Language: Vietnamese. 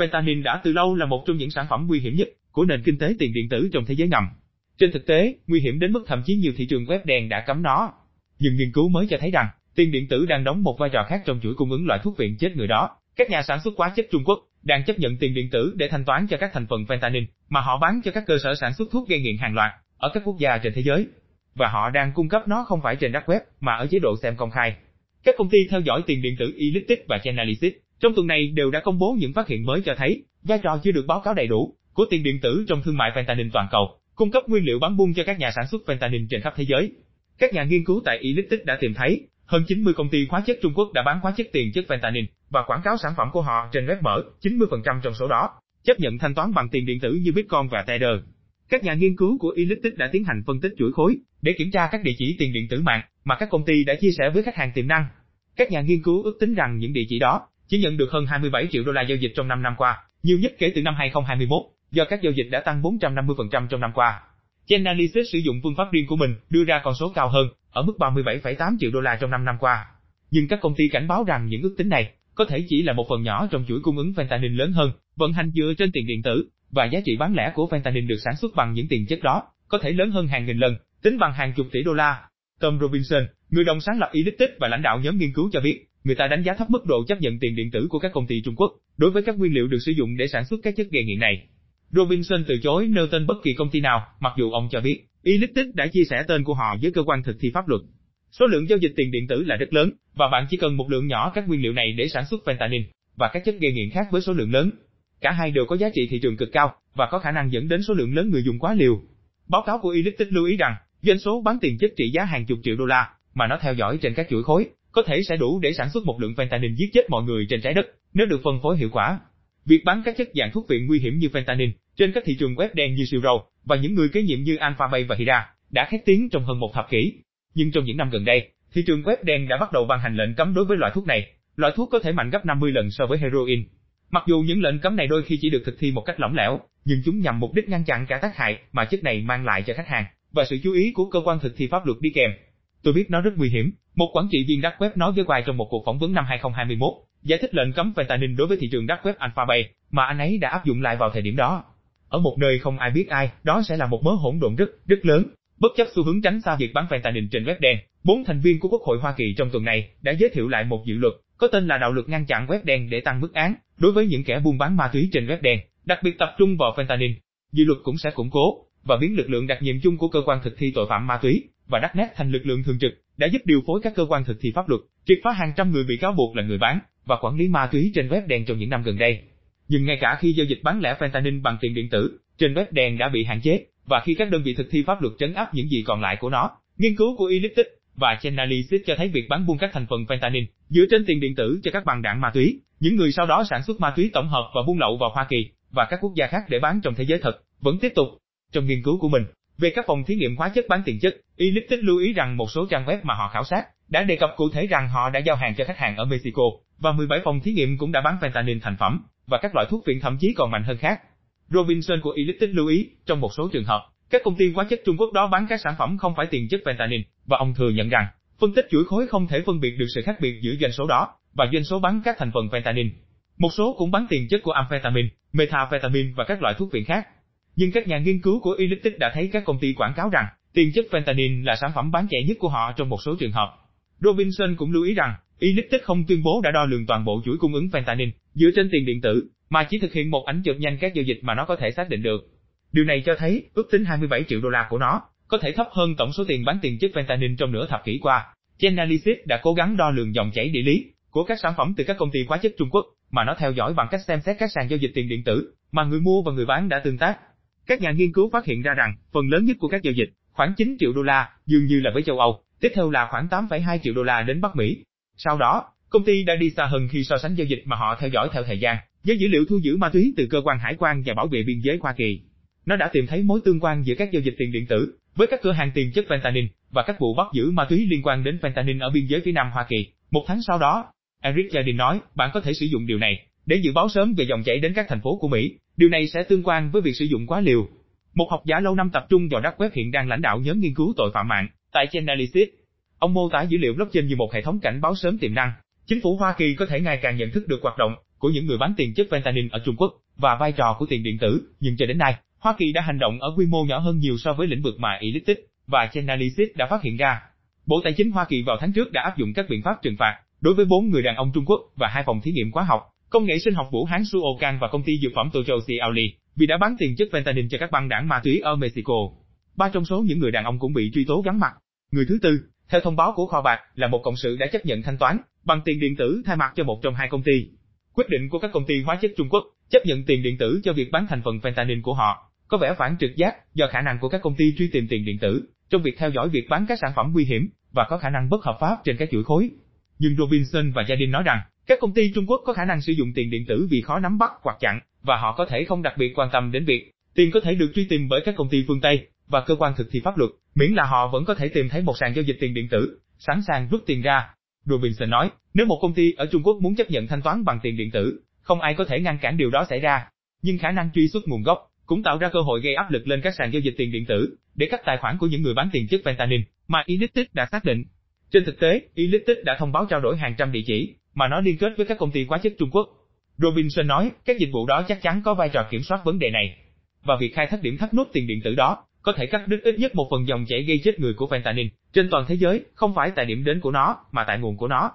Fentanyl đã từ lâu là một trong những sản phẩm nguy hiểm nhất của nền kinh tế tiền điện tử trong thế giới ngầm. Trên thực tế, nguy hiểm đến mức thậm chí nhiều thị trường web đen đã cấm nó. Nhưng nghiên cứu mới cho thấy rằng, tiền điện tử đang đóng một vai trò khác trong chuỗi cung ứng loại thuốc viện chết người đó. Các nhà sản xuất hóa chất Trung Quốc đang chấp nhận tiền điện tử để thanh toán cho các thành phần fentanyl mà họ bán cho các cơ sở sản xuất thuốc gây nghiện hàng loạt ở các quốc gia trên thế giới. Và họ đang cung cấp nó không phải trên dark web mà ở chế độ xem công khai. Các công ty theo dõi tiền điện tử Elliptic và Chainalysis trong tuần này đều đã công bố những phát hiện mới cho thấy vai trò chưa được báo cáo đầy đủ của tiền điện tử trong thương mại fentanyl toàn cầu, cung cấp nguyên liệu bán buôn cho các nhà sản xuất fentanyl trên khắp thế giới. Các nhà nghiên cứu tại Elliptic đã tìm thấy hơn 90 công ty hóa chất Trung Quốc đã bán hóa chất tiền chất fentanyl và quảng cáo sản phẩm của họ trên web mở, 90% trong số đó chấp nhận thanh toán bằng tiền điện tử như Bitcoin và Tether. Các nhà nghiên cứu của Elliptic đã tiến hành phân tích chuỗi khối để kiểm tra các địa chỉ tiền điện tử mạng mà các công ty đã chia sẻ với khách hàng tiềm năng. Các nhà nghiên cứu ước tính rằng những địa chỉ đó chỉ nhận được hơn 27 triệu đô la giao dịch trong 5 năm qua, nhiều nhất kể từ năm 2021, do các giao dịch đã tăng 450% trong năm qua. Chainalysis sử dụng phương pháp riêng của mình đưa ra con số cao hơn, ở mức 37,8 triệu đô la trong 5 năm qua. Nhưng các công ty cảnh báo rằng những ước tính này có thể chỉ là một phần nhỏ trong chuỗi cung ứng fentanyl lớn hơn, vận hành dựa trên tiền điện tử, và giá trị bán lẻ của fentanyl được sản xuất bằng những tiền chất đó, có thể lớn hơn hàng nghìn lần, tính bằng hàng chục tỷ đô la. Tom Robinson, người đồng sáng lập Elliptic và lãnh đạo nhóm nghiên cứu cho biết, người ta đánh giá thấp mức độ chấp nhận tiền điện tử của các công ty Trung Quốc đối với các nguyên liệu được sử dụng để sản xuất các chất gây nghiện này. Robinson từ chối nêu tên bất kỳ công ty nào, mặc dù ông cho biết, Elliptic đã chia sẻ tên của họ với cơ quan thực thi pháp luật. Số lượng giao dịch tiền điện tử là rất lớn, và bạn chỉ cần một lượng nhỏ các nguyên liệu này để sản xuất fentanyl và các chất gây nghiện khác với số lượng lớn. Cả hai đều có giá trị thị trường cực cao và có khả năng dẫn đến số lượng lớn người dùng quá liều. Báo cáo của Elliptic lưu ý rằng, doanh số bán tiền chất trị giá hàng chục triệu đô la mà nó theo dõi trên các chuỗi khối có thể sẽ đủ để sản xuất một lượng fentanyl giết chết mọi người trên trái đất nếu được phân phối hiệu quả. Việc bán các chất dạng thuốc viện nguy hiểm như fentanyl trên các thị trường web đen như Zero và những người kế nhiệm như Alphabay và Hira đã khét tiếng trong hơn một thập kỷ. Nhưng trong những năm gần đây, thị trường web đen đã bắt đầu ban hành lệnh cấm đối với loại thuốc này. Loại thuốc có thể mạnh gấp 50 lần so với heroin. Mặc dù những lệnh cấm này đôi khi chỉ được thực thi một cách lỏng lẻo, nhưng chúng nhằm mục đích ngăn chặn cả tác hại mà chất này mang lại cho khách hàng và sự chú ý của cơ quan thực thi pháp luật đi kèm. Tôi biết nó rất nguy hiểm. Một quản trị viên dark web nói với Quai trong một cuộc phỏng vấn năm 2021, giải thích lệnh cấm fentanyl đối với thị trường dark web Alphabay mà anh ấy đã áp dụng lại vào thời điểm đó. Ở một nơi không ai biết ai, đó sẽ là một mớ hỗn độn rất, rất lớn. Bất chấp xu hướng tránh xa việc bán fentanyl trên web đen, bốn thành viên của Quốc hội Hoa Kỳ trong tuần này đã giới thiệu lại một dự luật có tên là đạo luật ngăn chặn web đen để tăng mức án đối với những kẻ buôn bán ma túy trên web đen, đặc biệt tập trung vào fentanyl. Dự luật cũng sẽ củng cố và biến lực lượng đặc nhiệm chung của cơ quan thực thi tội phạm ma túy và đắt nét thành lực lượng thường trực đã giúp điều phối các cơ quan thực thi pháp luật, triệt phá hàng trăm người bị cáo buộc là người bán và quản lý ma túy trên web đen trong những năm gần đây. Nhưng ngay cả khi giao dịch bán lẻ fentanyl bằng tiền điện tử trên web đen đã bị hạn chế, và khi các đơn vị thực thi pháp luật trấn áp những gì còn lại của nó, nghiên cứu của Elliptic và Chainalysis cho thấy việc bán buôn các thành phần fentanyl dựa trên tiền điện tử cho các bằng đạn ma túy, những người sau đó sản xuất ma túy tổng hợp và buôn lậu vào Hoa Kỳ và các quốc gia khác để bán trong thế giới thật, vẫn tiếp tục. Trong nghiên cứu của mình, về các phòng thí nghiệm hóa chất bán tiền chất, Elliptic lưu ý rằng một số trang web mà họ khảo sát đã đề cập cụ thể rằng họ đã giao hàng cho khách hàng ở Mexico, và 17 phòng thí nghiệm cũng đã bán fentanyl thành phẩm, và các loại thuốc viện thậm chí còn mạnh hơn khác. Robinson của Elliptic lưu ý, trong một số trường hợp, các công ty hóa chất Trung Quốc đó bán các sản phẩm không phải tiền chất fentanyl, và ông thừa nhận rằng, phân tích chuỗi khối không thể phân biệt được sự khác biệt giữa doanh số đó và doanh số bán các thành phần fentanyl. Một số cũng bán tiền chất của amphetamine, methamphetamine và các loại thuốc viện khác. Nhưng các nhà nghiên cứu của Elliptic đã thấy các công ty quảng cáo rằng tiền chất fentanyl là sản phẩm bán chạy nhất của họ trong một số trường hợp. Robinson cũng lưu ý rằng, Elliptic không tuyên bố đã đo lường toàn bộ chuỗi cung ứng fentanyl dựa trên tiền điện tử, mà chỉ thực hiện một ảnh chụp nhanh các giao dịch mà nó có thể xác định được. Điều này cho thấy, ước tính 27 triệu đô la của nó có thể thấp hơn tổng số tiền bán tiền chất fentanyl trong nửa thập kỷ qua. Genalysis đã cố gắng đo lường dòng chảy địa lý của các sản phẩm từ các công ty hóa chất Trung Quốc mà nó theo dõi bằng cách xem xét các sàn giao dịch tiền điện tử mà người mua và người bán đã tương tác. Các nhà nghiên cứu phát hiện ra rằng, phần lớn nhất của các giao dịch, khoảng 9 triệu đô la, dường như là với châu Âu, tiếp theo là khoảng 8,2 triệu đô la đến Bắc Mỹ. Sau đó, công ty đã đi xa hơn khi so sánh giao dịch mà họ theo dõi theo thời gian, với dữ liệu thu giữ ma túy từ cơ quan hải quan và bảo vệ biên giới Hoa Kỳ. Nó đã tìm thấy mối tương quan giữa các giao dịch tiền điện tử với các cửa hàng tiền chất fentanyl và các vụ bắt giữ ma túy liên quan đến fentanyl ở biên giới phía Nam Hoa Kỳ. Một tháng sau đó, Eric Jardin nói, bạn có thể sử dụng điều này để dự báo sớm về dòng chảy đến các thành phố của Mỹ. Điều này sẽ tương quan với việc sử dụng quá liều. Một học giả lâu năm tập trung vào dark web hiện đang lãnh đạo nhóm nghiên cứu tội phạm mạng tại Chainalysis. Ông mô tả dữ liệu blockchain như một hệ thống cảnh báo sớm tiềm năng. Chính phủ Hoa Kỳ có thể ngày càng nhận thức được hoạt động của những người bán tiền chất fentanyl ở Trung Quốc và vai trò của tiền điện tử, nhưng cho đến nay, Hoa Kỳ đã hành động ở quy mô nhỏ hơn nhiều so với lĩnh vực mà Elliptic và Chainalysis đã phát hiện ra. Bộ Tài chính Hoa Kỳ vào tháng trước đã áp dụng các biện pháp trừng phạt đối với bốn người đàn ông Trung Quốc và hai phòng thí nghiệm hóa học, công nghệ sinh học Vũ Hán Suocan và công ty dược phẩm Tojo Ciaoli vì đã bán tiền chất fentanyl cho các băng đảng ma túy ở Mexico. Ba trong số những người đàn ông cũng bị truy tố gắn mặt. Người thứ tư, theo thông báo của kho bạc, là một cộng sự đã chấp nhận thanh toán bằng tiền điện tử thay mặt cho một trong hai công ty. Quyết định của các công ty hóa chất Trung Quốc chấp nhận tiền điện tử cho việc bán thành phần fentanyl của họ có vẻ phản trực giác do khả năng của các công ty truy tìm tiền điện tử trong việc theo dõi việc bán các sản phẩm nguy hiểm và có khả năng bất hợp pháp trên các chuỗi khối. Nhưng Robinson và gia đình nói rằng, các công ty Trung Quốc có khả năng sử dụng tiền điện tử vì khó nắm bắt hoặc chặn, và họ có thể không đặc biệt quan tâm đến việc tiền có thể được truy tìm bởi các công ty phương Tây và cơ quan thực thi pháp luật, miễn là họ vẫn có thể tìm thấy một sàn giao dịch tiền điện tử, sẵn sàng rút tiền ra. Robinson nói, nếu một công ty ở Trung Quốc muốn chấp nhận thanh toán bằng tiền điện tử, không ai có thể ngăn cản điều đó xảy ra. Nhưng khả năng truy xuất nguồn gốc cũng tạo ra cơ hội gây áp lực lên các sàn giao dịch tiền điện tử để cắt tài khoản của những người bán tiền chất fentanyl mà Elliptic đã xác định. Trên thực tế, Elliptic đã thông báo trao đổi hàng trăm địa chỉ mà nó liên kết với các công ty hóa chất Trung Quốc. Robinson nói, các dịch vụ đó chắc chắn có vai trò kiểm soát vấn đề này. Và việc khai thác điểm thắt nút tiền điện tử đó có thể cắt đứt ít nhất một phần dòng chảy gây chết người của fentanyl trên toàn thế giới, không phải tại điểm đến của nó, mà tại nguồn của nó.